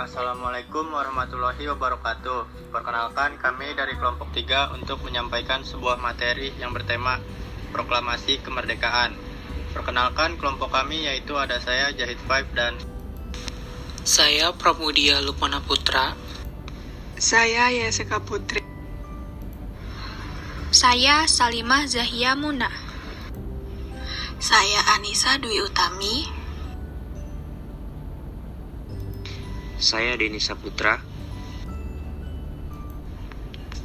Assalamualaikum warahmatullahi wabarakatuh. Perkenalkan kami dari kelompok 3 untuk menyampaikan sebuah materi yang bertema Proklamasi Kemerdekaan. Perkenalkan kelompok kami yaitu ada saya Jahid Five dan Saya Pramudia Lukmana Putra. Saya Yeseka Putri. Saya Salimah Zahia Muna. Saya Anissa Dwi Utami. Saya Denny Saputra.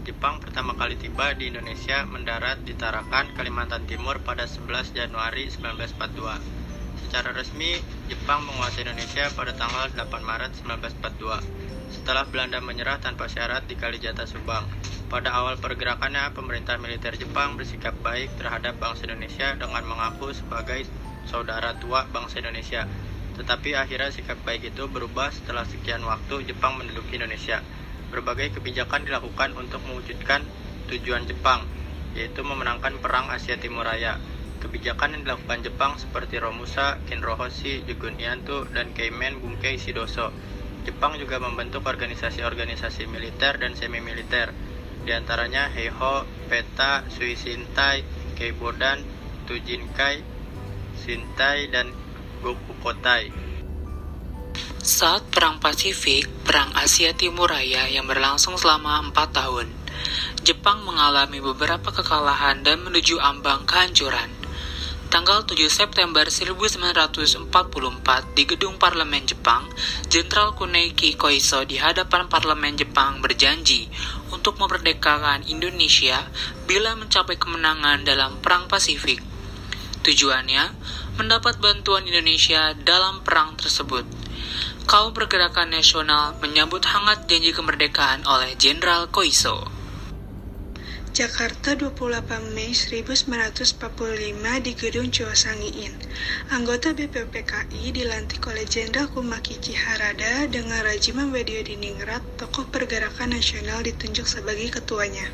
Jepang pertama kali tiba di Indonesia mendarat di Tarakan, Kalimantan Timur pada 11 Januari 1942. Secara resmi, Jepang menguasai Indonesia pada tanggal 8 Maret 1942 setelah Belanda menyerah tanpa syarat di Kalijata Subang. Pada awal pergerakannya, pemerintah militer Jepang bersikap baik terhadap bangsa Indonesia dengan mengaku sebagai saudara tua bangsa Indonesia. Tetapi akhirnya sikap baik itu berubah setelah sekian waktu Jepang menduduki Indonesia. Berbagai kebijakan dilakukan untuk mewujudkan tujuan Jepang, yaitu memenangkan Perang Asia Timur Raya. Kebijakan yang dilakukan Jepang seperti Romusa, Kinrohoshi, Jugun Ianto, dan Keimen Bunkei Shidoso. Jepang juga membentuk organisasi-organisasi militer dan semi-militer, di antaranya Heiho, Peta, Suishintai, Keibodan, Tujinkai, Shintai, dan Saat Perang Pasifik, Perang Asia Timur Raya yang berlangsung selama empat tahun, Jepang mengalami beberapa kekalahan dan menuju ambang kehancuran. Tanggal 7 September 1944 di gedung parlemen Jepang, Jenderal Kuneki Koiso di hadapan parlemen Jepang berjanji untuk memerdekakan Indonesia bila mencapai kemenangan dalam Perang Pasifik. Tujuannya mendapat bantuan Indonesia dalam perang tersebut. Kaum pergerakan nasional menyambut hangat janji kemerdekaan oleh Jenderal Koiso. Jakarta 28 Mei 1945 di Gedung Chosangiin. Anggota BPUPKI dilantik oleh Jenderal Kumakichi Harada dengan Rajiman Diningrat, tokoh pergerakan nasional ditunjuk sebagai ketuanya.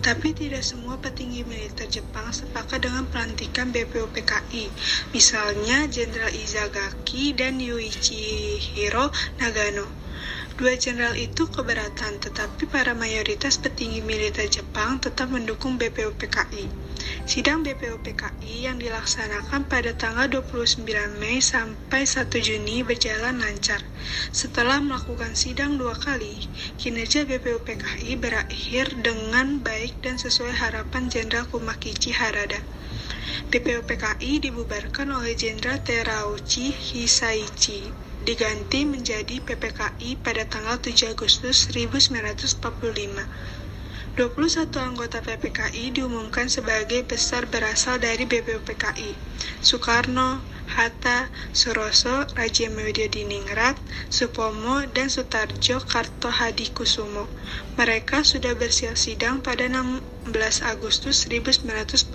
Tapi tidak semua petinggi militer Jepang sepakat dengan pelantikan BPUPKI, misalnya Jenderal Izagaki dan Yuichiro Nagano. Dua jenderal itu keberatan, tetapi para mayoritas petinggi militer Jepang tetap mendukung BPUPKI. Sidang BPUPKI yang dilaksanakan pada tanggal 29 Mei sampai 1 Juni berjalan lancar. Setelah melakukan sidang dua kali, kinerja BPUPKI berakhir dengan baik dan sesuai harapan Jenderal Kumakichi Harada. BPUPKI dibubarkan oleh Jenderal Terauchi Hisaichi diganti menjadi PPKI pada tanggal 7 Agustus 1945. 21 anggota PPKI diumumkan sebagai besar berasal dari BPUPKI. Soekarno, Hatta, Suroso, Raja Diningrat, Supomo, dan Sutarjo Kartohadikusumo. Mereka sudah bersiap sidang pada 16 Agustus 1946.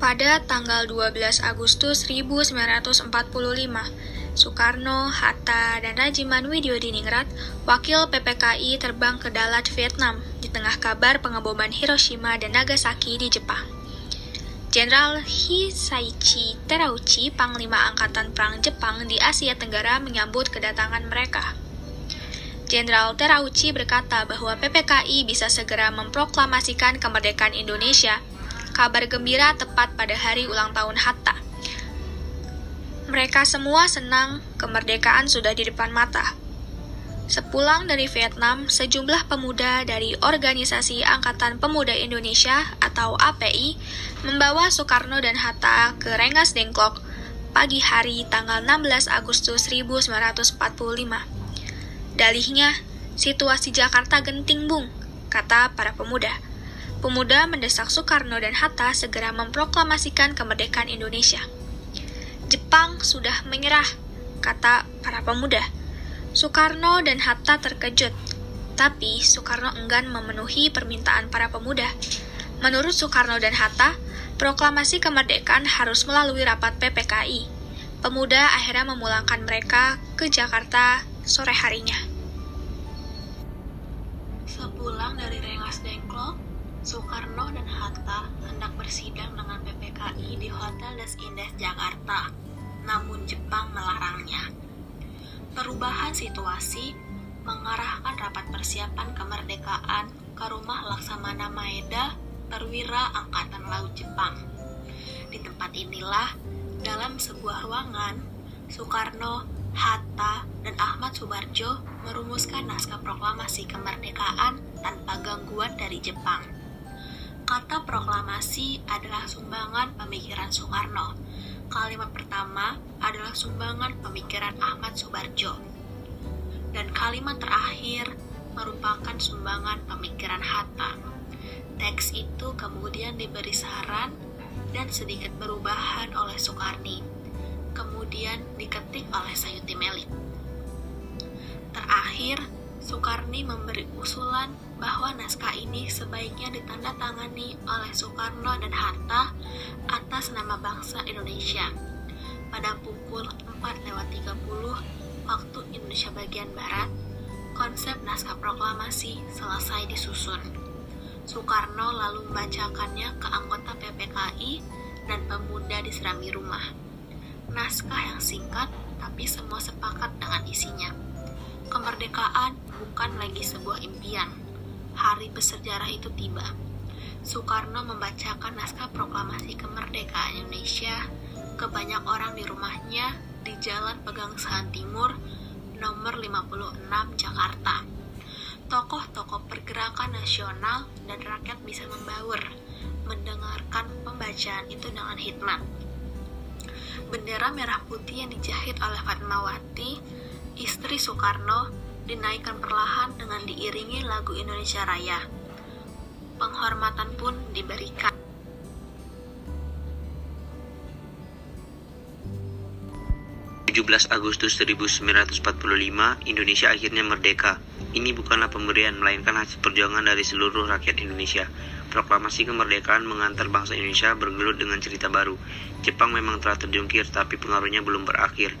Pada tanggal 12 Agustus 1945, Soekarno, Hatta, dan Rajiman Widyodiningrat, wakil PPKI terbang ke Dalat, Vietnam, di tengah kabar pengeboman Hiroshima dan Nagasaki di Jepang. Jenderal Hisaichi Terauchi, Panglima Angkatan Perang Jepang di Asia Tenggara menyambut kedatangan mereka. Jenderal Terauchi berkata bahwa PPKI bisa segera memproklamasikan kemerdekaan Indonesia kabar gembira tepat pada hari ulang tahun Hatta. Mereka semua senang kemerdekaan sudah di depan mata. Sepulang dari Vietnam, sejumlah pemuda dari Organisasi Angkatan Pemuda Indonesia atau API membawa Soekarno dan Hatta ke Rengas Dengklok pagi hari tanggal 16 Agustus 1945. Dalihnya, situasi Jakarta genting bung, kata para pemuda. Pemuda mendesak Soekarno dan Hatta segera memproklamasikan kemerdekaan Indonesia. Jepang sudah menyerah, kata para pemuda. Soekarno dan Hatta terkejut, tapi Soekarno enggan memenuhi permintaan para pemuda. Menurut Soekarno dan Hatta, proklamasi kemerdekaan harus melalui rapat PPKI. Pemuda akhirnya memulangkan mereka ke Jakarta sore harinya. Sepulang dari Rengas Dengklok, Soekarno dan Hatta hendak bersidang dengan PPKI di Hotel Des Indes, Jakarta. Namun Jepang melarangnya. Perubahan situasi mengarahkan rapat persiapan kemerdekaan ke rumah Laksamana Maeda, perwira Angkatan Laut Jepang. Di tempat inilah, dalam sebuah ruangan, Soekarno, Hatta, dan Ahmad Subarjo merumuskan naskah proklamasi kemerdekaan tanpa gangguan dari Jepang. Kata proklamasi adalah sumbangan pemikiran Soekarno. Kalimat pertama adalah sumbangan pemikiran Ahmad Subarjo. Dan kalimat terakhir merupakan sumbangan pemikiran Hatta. Teks itu kemudian diberi saran dan sedikit perubahan oleh Soekarni, kemudian diketik oleh Sayuti Melik. Terakhir, Soekarni memberi usulan bahwa naskah ini sebaiknya ditandatangani oleh Soekarno dan Hatta atas nama bangsa Indonesia. Pada pukul 4.30 waktu Indonesia bagian Barat, konsep naskah proklamasi selesai disusun. Soekarno lalu membacakannya ke anggota PPKI dan pemuda di serambi rumah. Naskah yang singkat, tapi semua sepakat dengan isinya. Kemerdekaan bukan lagi sebuah impian. Hari bersejarah itu tiba. Soekarno membacakan naskah proklamasi kemerdekaan Indonesia ke banyak orang di rumahnya di Jalan Pegangsaan Timur, nomor 56 Jakarta. Tokoh-tokoh pergerakan nasional dan rakyat bisa membaur, mendengarkan pembacaan itu dengan hikmat. Bendera merah putih yang dijahit oleh Fatmawati istri Soekarno dinaikkan perlahan dengan diiringi lagu Indonesia Raya. Penghormatan pun diberikan. belas Agustus 1945, Indonesia akhirnya merdeka. Ini bukanlah pemberian, melainkan hasil perjuangan dari seluruh rakyat Indonesia. Proklamasi kemerdekaan mengantar bangsa Indonesia bergelut dengan cerita baru. Jepang memang telah terjungkir, tapi pengaruhnya belum berakhir.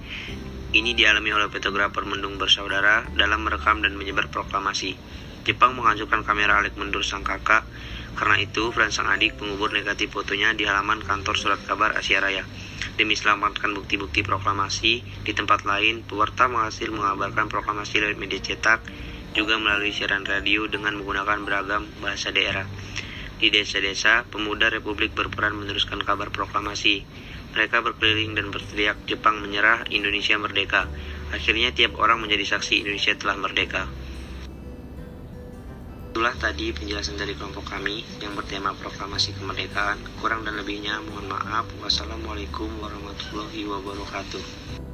Ini dialami oleh fotografer Mendung bersaudara dalam merekam dan menyebar proklamasi. Jepang menghancurkan kamera Alek Mendur sang kakak. Karena itu, Frans sang adik mengubur negatif fotonya di halaman kantor surat kabar Asia Raya. Demi selamatkan bukti-bukti proklamasi, di tempat lain, pewarta menghasil mengabarkan proklamasi lewat media cetak, juga melalui siaran radio dengan menggunakan beragam bahasa daerah. Di desa-desa, pemuda Republik berperan meneruskan kabar proklamasi. Mereka berkeliling dan berteriak, Jepang menyerah, Indonesia merdeka. Akhirnya tiap orang menjadi saksi Indonesia telah merdeka. Itulah tadi penjelasan dari kelompok kami yang bertema proklamasi kemerdekaan. Kurang dan lebihnya mohon maaf. Wassalamualaikum warahmatullahi wabarakatuh.